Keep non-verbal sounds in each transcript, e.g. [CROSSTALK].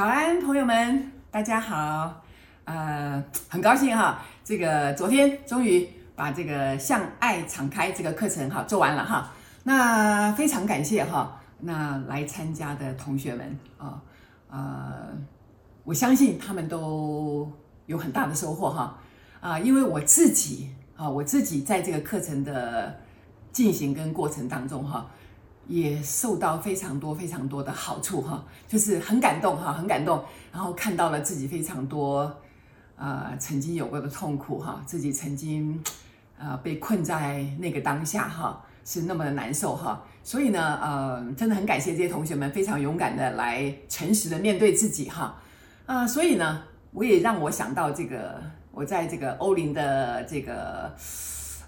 早安，朋友们，大家好。呃，很高兴哈，这个昨天终于把这个向爱敞开这个课程哈做完了哈。那非常感谢哈，那来参加的同学们啊，呃，我相信他们都有很大的收获哈。啊，因为我自己啊，我自己在这个课程的进行跟过程当中哈。也受到非常多非常多的好处哈，就是很感动哈，很感动，然后看到了自己非常多，呃，曾经有过的痛苦哈，自己曾经，呃，被困在那个当下哈，是那么的难受哈，所以呢，呃，真的很感谢这些同学们非常勇敢的来诚实的面对自己哈，啊，所以呢，我也让我想到这个，我在这个欧林的这个。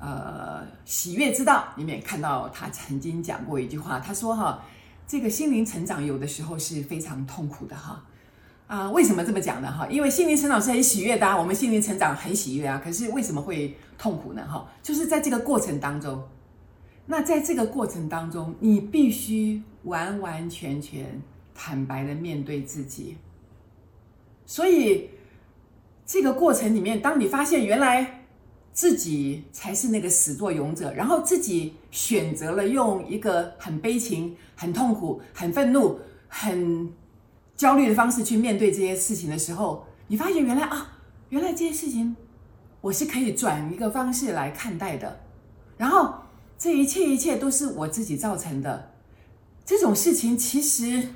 呃，喜悦之道里面看到他曾经讲过一句话，他说哈，这个心灵成长有的时候是非常痛苦的哈。啊，为什么这么讲呢？哈，因为心灵成长是很喜悦的，我们心灵成长很喜悦啊，可是为什么会痛苦呢？哈，就是在这个过程当中，那在这个过程当中，你必须完完全全坦白的面对自己。所以这个过程里面，当你发现原来。自己才是那个始作俑者，然后自己选择了用一个很悲情、很痛苦、很愤怒、很焦虑的方式去面对这些事情的时候，你发现原来啊，原来这些事情我是可以转一个方式来看待的，然后这一切一切都是我自己造成的。这种事情其实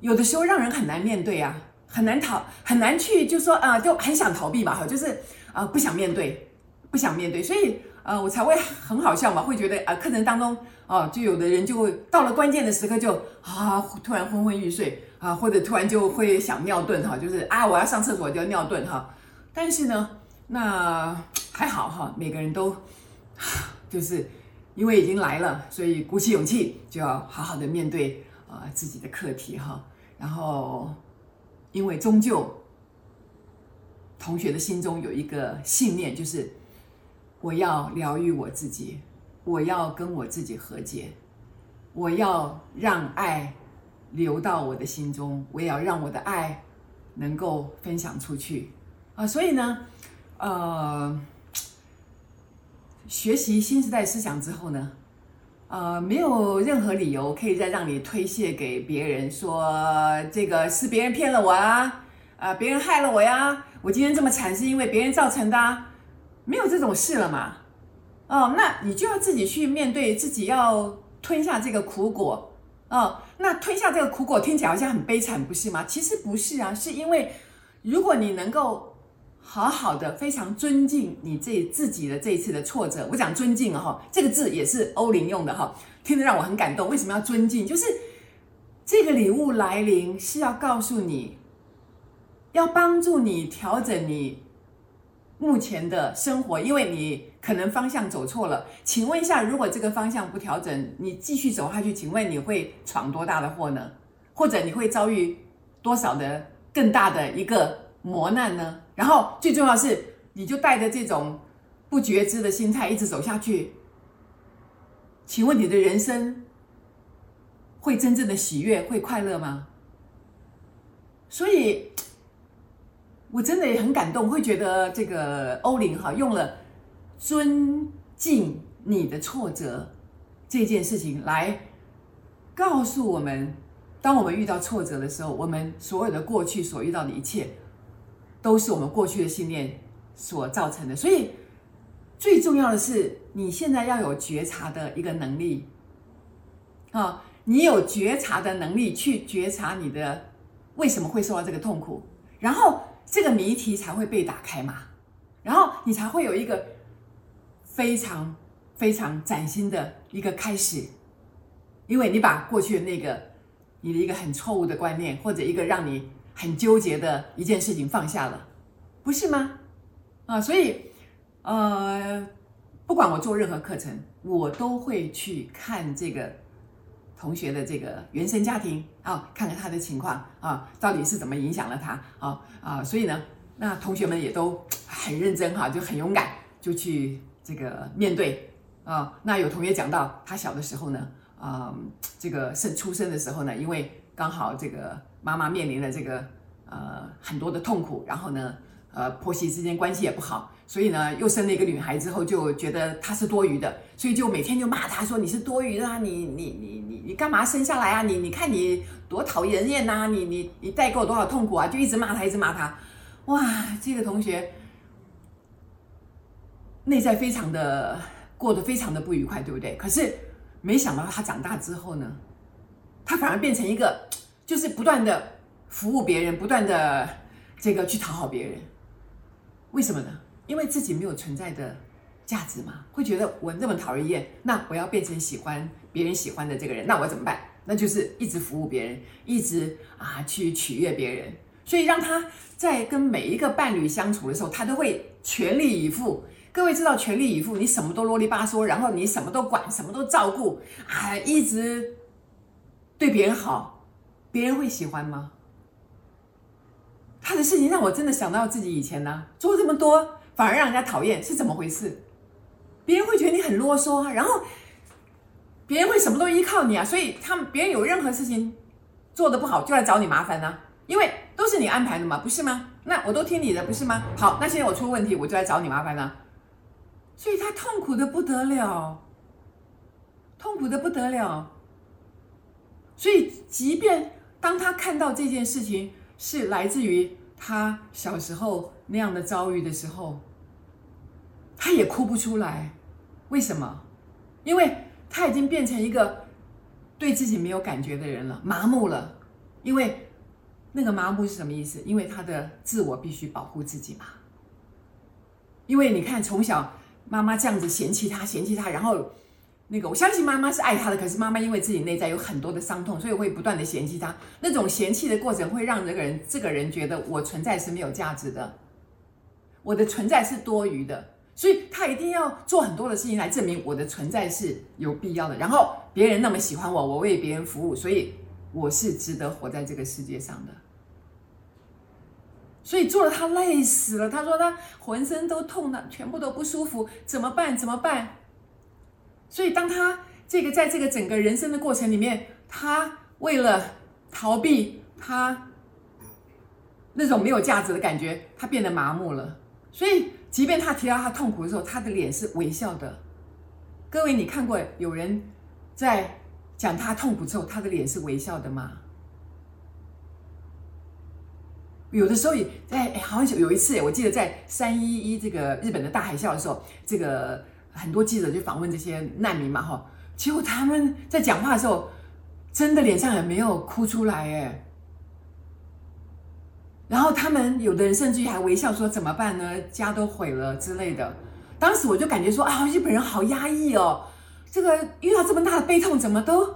有的时候让人很难面对啊，很难逃，很难去，就说啊，就很想逃避吧，哈，就是啊，不想面对。不想面对，所以呃，我才会很好笑嘛，会觉得啊、呃，课程当中啊、就有的人就会到了关键的时刻就啊，突然昏昏欲睡啊，或者突然就会想尿遁哈，就是啊，我要上厕所就要尿遁哈。但是呢，那还好哈，每个人都就是因为已经来了，所以鼓起勇气就要好好的面对啊、自己的课题哈。然后因为终究同学的心中有一个信念，就是。我要疗愈我自己，我要跟我自己和解，我要让爱流到我的心中，我也要让我的爱能够分享出去啊！所以呢，呃，学习新时代思想之后呢，呃，没有任何理由可以再让你推卸给别人，说这个是别人骗了我啊，啊，别人害了我呀，我今天这么惨是因为别人造成的。没有这种事了嘛？哦，那你就要自己去面对，自己要吞下这个苦果。哦，那吞下这个苦果听起来好像很悲惨，不是吗？其实不是啊，是因为如果你能够好好的、非常尊敬你这自己的这一次的挫折，我讲尊敬哈，这个字也是欧林用的哈，听得让我很感动。为什么要尊敬？就是这个礼物来临是要告诉你，要帮助你调整你。目前的生活，因为你可能方向走错了，请问一下，如果这个方向不调整，你继续走下去，请问你会闯多大的祸呢？或者你会遭遇多少的更大的一个磨难呢？然后最重要是，你就带着这种不觉知的心态一直走下去，请问你的人生会真正的喜悦、会快乐吗？所以。我真的也很感动，会觉得这个欧林哈用了尊敬你的挫折这件事情来告诉我们，当我们遇到挫折的时候，我们所有的过去所遇到的一切，都是我们过去的信念所造成的。所以最重要的是，你现在要有觉察的一个能力啊，你有觉察的能力去觉察你的为什么会受到这个痛苦，然后。这个谜题才会被打开嘛，然后你才会有一个非常非常崭新的一个开始，因为你把过去的那个你的一个很错误的观念，或者一个让你很纠结的一件事情放下了，不是吗？啊，所以呃，不管我做任何课程，我都会去看这个。同学的这个原生家庭啊，看看他的情况啊，到底是怎么影响了他啊啊，所以呢，那同学们也都很认真哈，就很勇敢，就去这个面对啊。那有同学讲到他小的时候呢，啊，这个生出生的时候呢，因为刚好这个妈妈面临了这个呃很多的痛苦，然后呢，呃婆媳之间关系也不好，所以呢又生了一个女孩之后，就觉得她是多余的，所以就每天就骂她说，你是多余的啊，你你你你你干嘛生下来啊？你你看你多讨人厌呐，你你你带给我多少痛苦啊？就一直骂她，一直骂她。哇，这个同学内在非常的过得非常的不愉快，对不对？可是没想到他长大之后呢，他反而变成一个，就是不断的服务别人，不断的这个去讨好别人。为什么呢？因为自己没有存在的价值嘛，会觉得我那么讨人厌，那我要变成喜欢别人喜欢的这个人，那我怎么办？那就是一直服务别人，一直啊去取悦别人。所以让他在跟每一个伴侣相处的时候，他都会全力以赴。各位知道全力以赴，你什么都啰里吧嗦，然后你什么都管，什么都照顾，啊，一直对别人好，别人会喜欢吗？他的事情让我真的想到自己以前呢、做这么多反而让人家讨厌，是怎么回事？别人会觉得你很啰嗦啊，然后别人会什么都依靠你啊，所以他们别人有任何事情做的不好，就来找你麻烦呢、因为。都是你安排的嘛，不是吗？那我都听你的，不是吗？好，那现在我出问题，我就来找你麻烦了。所以他痛苦的不得了，痛苦的不得了。所以，即便当他看到这件事情是来自于他小时候那样的遭遇的时候，他也哭不出来。为什么？因为他已经变成一个对自己没有感觉的人了，麻木了。因为。那个麻木是什么意思？因为他的自我必须保护自己嘛。因为你看，从小妈妈这样子嫌弃他，嫌弃他，然后那个我相信妈妈是爱他的，可是妈妈因为自己内在有很多的伤痛，所以会不断的嫌弃他。那种嫌弃的过程会让这个人，这个人觉得我存在是没有价值的，我的存在是多余的，所以他一定要做很多的事情来证明我的存在是有必要的。然后别人那么喜欢我，我为别人服务，所以。我是值得活在这个世界上的，所以做了他累死了。他说他浑身都痛的，全部都不舒服，怎么办？怎么办？所以当他这个在这个整个人生的过程里面，他为了逃避他那种没有价值的感觉，他变得麻木了。所以即便他提到他痛苦的时候，他的脸是微笑的。各位，你看过有人在？讲他痛苦之后，他的脸是微笑的吗？有的时候也在，好像有一次，我记得在三一一这个日本的大海啸的时候，这个很多记者就访问这些难民嘛，哈，结果他们在讲话的时候，真的脸上也没有哭出来，哎，然后他们有的人甚至于还微笑说怎么办呢？家都毁了之类的。当时我就感觉说啊，日本人好压抑哦。这个遇到这么大的悲痛，怎么都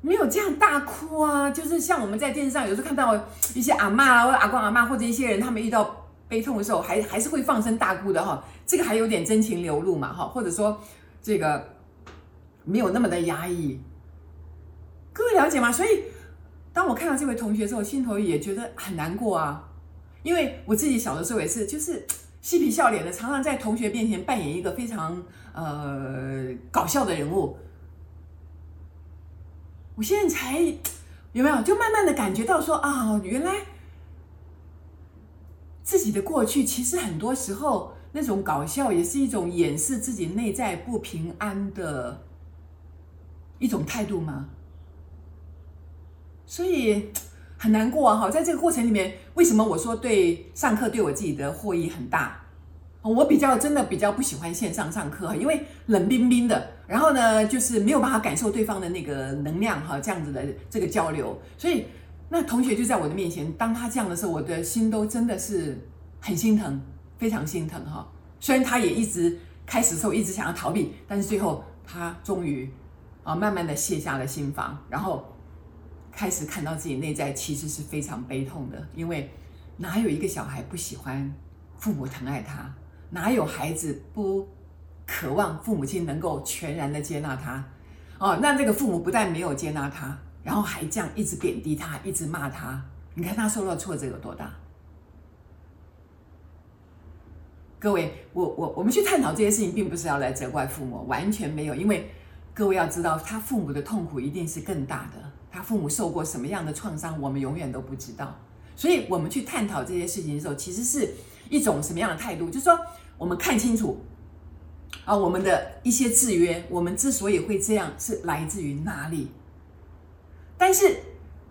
没有这样大哭啊？就是像我们在电视上有时候看到一些阿嬷啊，或者阿公阿嬷，或者一些人，他们遇到悲痛的时候，还还是会放声大哭的哈。这个还有点真情流露嘛哈，或者说这个没有那么的压抑。各位了解吗？所以当我看到这位同学之后，心头也觉得很难过啊，因为我自己小的时候也是，就是。[TSK] 嬉皮笑脸的，常常在同学面前扮演一个非常呃搞笑的人物。我现在才 [TSK] 有没有，就慢慢的感觉到说啊，原来自己的过去其实很多时候那种搞笑也是一种掩饰自己内在不平安的一种态度吗？所以。很难过啊！哈，在这个过程里面，为什么我说对上课对我自己的获益很大？我比较真的比较不喜欢线上上课，因为冷冰冰的，然后呢，就是没有办法感受对方的那个能量哈，这样子的这个交流。所以那同学就在我的面前，当他这样的时候，我的心都真的是很心疼，非常心疼哈。虽然他也一直开始的时候一直想要逃避，但是最后他终于啊，慢慢的卸下了心防，然后。开始看到自己内在其实是非常悲痛的，因为哪有一个小孩不喜欢父母疼爱他？哪有孩子不渴望父母亲能够全然的接纳他？哦，那这个父母不但没有接纳他，然后还这样一直贬低他，一直骂他。你看他受到挫折有多大？各位，我我我们去探讨这些事情，并不是要来责怪父母，完全没有，因为各位要知道，他父母的痛苦一定是更大的。他父母受过什么样的创伤，我们永远都不知道。所以，我们去探讨这些事情的时候，其实是一种什么样的态度？就是说，我们看清楚啊，我们的一些制约，我们之所以会这样，是来自于哪里？但是，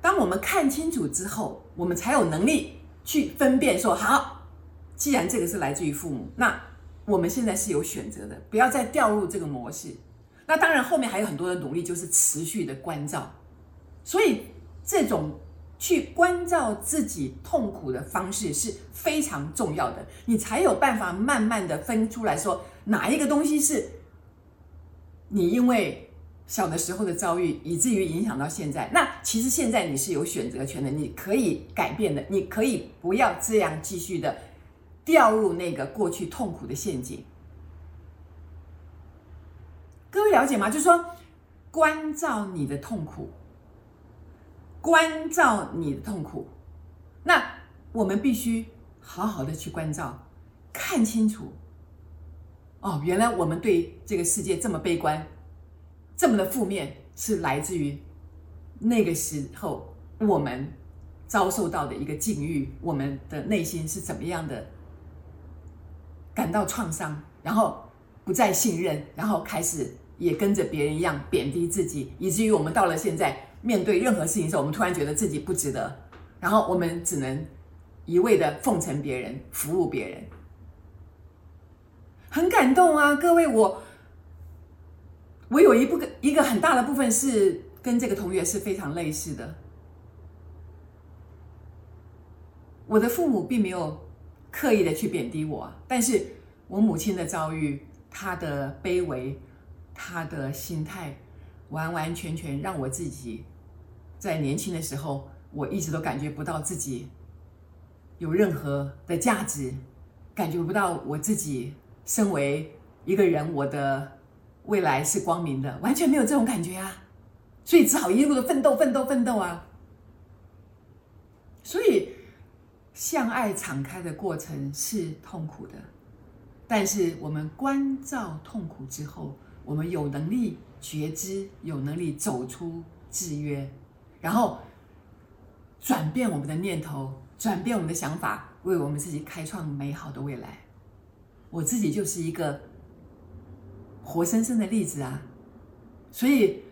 当我们看清楚之后，我们才有能力去分辨说，好，既然这个是来自于父母，那我们现在是有选择的，不要再掉入这个模式。那当然，后面还有很多的努力，就是持续的关照。所以，这种。去关照自己痛苦的方式是非常重要的，你才有办法慢慢的分出来说哪一个东西是你因为小的时候的遭遇，以至于影响到现在。那其实现在你是有选择权的，你可以改变的，你可以不要这样继续的掉入那个过去痛苦的陷阱。各位了解吗？就是说，关照你的痛苦。关照你的痛苦，那我们必须好好的去关照，看清楚。哦，原来我们对这个世界这么悲观，这么的负面，是来自于那个时候我们遭受到的一个境遇，我们的内心是怎么样的感到创伤，然后不再信任，然后开始也跟着别人一样贬低自己，以至于我们到了现在。面对任何事情的时候，我们突然觉得自己不值得，然后我们只能一味的奉承别人、服务别人，很感动啊！各位，我我有一部一个很大的部分是跟这个同学是非常类似的。我的父母并没有刻意的去贬低我，但是我母亲的遭遇，她的卑微，她的心态。完完全全让我自己在年轻的时候，我一直都感觉不到自己有任何的价值，感觉不到我自己身为一个人，我的未来是光明的，完全没有这种感觉啊！所以只好一路的奋斗、奋斗、奋斗啊！所以向爱敞开的过程是痛苦的，但是我们关照痛苦之后，我们有能力。觉知有能力走出制约，然后转变我们的念头，转变我们的想法，为我们自己开创美好的未来。我自己就是一个活生生的例子啊！所以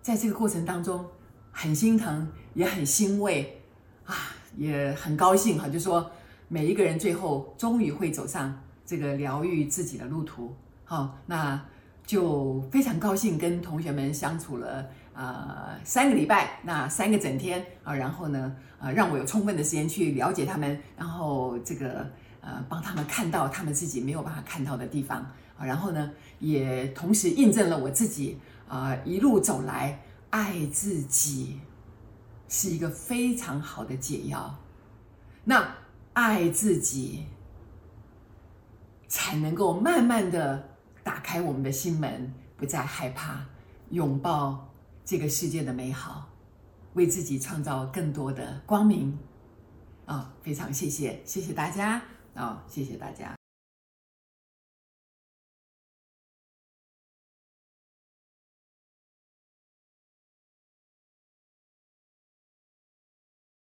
在这个过程当中，很心疼，也很欣慰啊，也很高兴哈，就说每一个人最后终于会走上这个疗愈自己的路途。好，那。就非常高兴跟同学们相处了呃三个礼拜，那三个整天啊，然后呢呃让我有充分的时间去了解他们，然后这个呃帮他们看到他们自己没有办法看到的地方啊，然后呢也同时印证了我自己啊、一路走来爱自己是一个非常好的解药，那爱自己才能够慢慢的。打开我们的心门，不再害怕，拥抱这个世界的美好，为自己创造更多的光明。啊、非常谢谢，谢谢大家啊、谢谢大家。